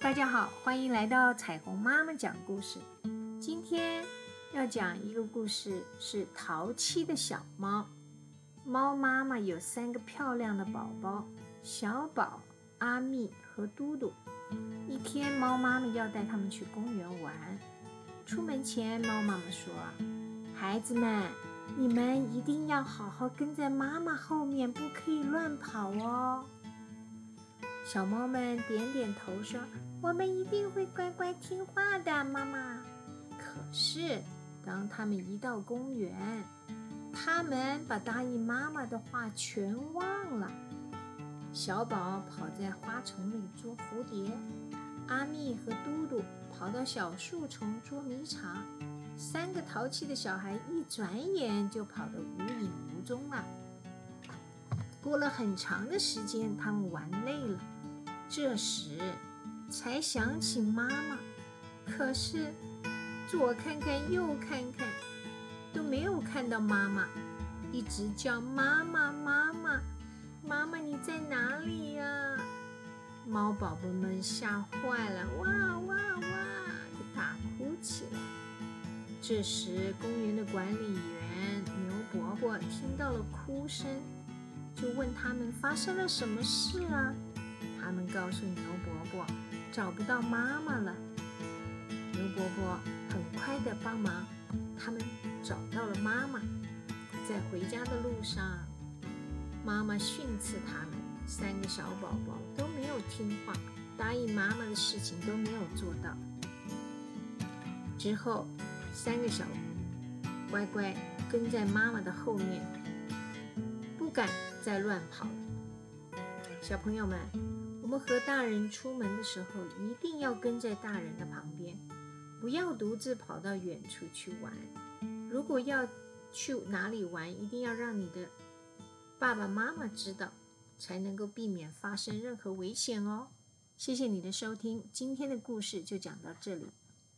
大家好，欢迎来到彩虹妈妈讲故事。今天要讲一个故事，是淘气的小猫。猫妈妈有三个漂亮的宝宝：小宝、阿蜜和嘟嘟。一天，猫妈妈要带它们去公园玩。出门前，猫妈妈说：“孩子们，你们一定要好好跟在妈妈后面，不可以乱跑哦。”小猫们点点头说：“我们一定会乖乖听话的，妈妈。”可是，当他们一到公园，他们把答应妈妈的话全忘了。小宝跑在花丛里捉蝴蝶，阿蜜和嘟嘟跑到小树丛捉迷藏。三个淘气的小孩一转眼就跑得无影无踪了。过了很长的时间，他们玩累了。这时才想起妈妈，可是左看看右看看，都没有看到妈妈，一直叫妈妈妈妈妈妈你在哪里呀？猫宝宝们吓坏了，哇哇哇，就大哭起来。这时公园的管理员牛伯伯听到了哭声，就问他们发生了什么事啊？他们告诉牛伯伯找不到妈妈了。牛伯伯很快的帮忙，他们找到了妈妈。在回家的路上，妈妈训斥他们三个小宝宝都没有听话，答应妈妈的事情都没有做到。之后，三个小乖乖跟在妈妈的后面，不敢再乱跑。小朋友们。我们和大人出门的时候，一定要跟在大人的旁边，不要独自跑到远处去玩。如果要去哪里玩，一定要让你的爸爸妈妈知道，才能够避免发生任何危险哦。谢谢你的收听，今天的故事就讲到这里。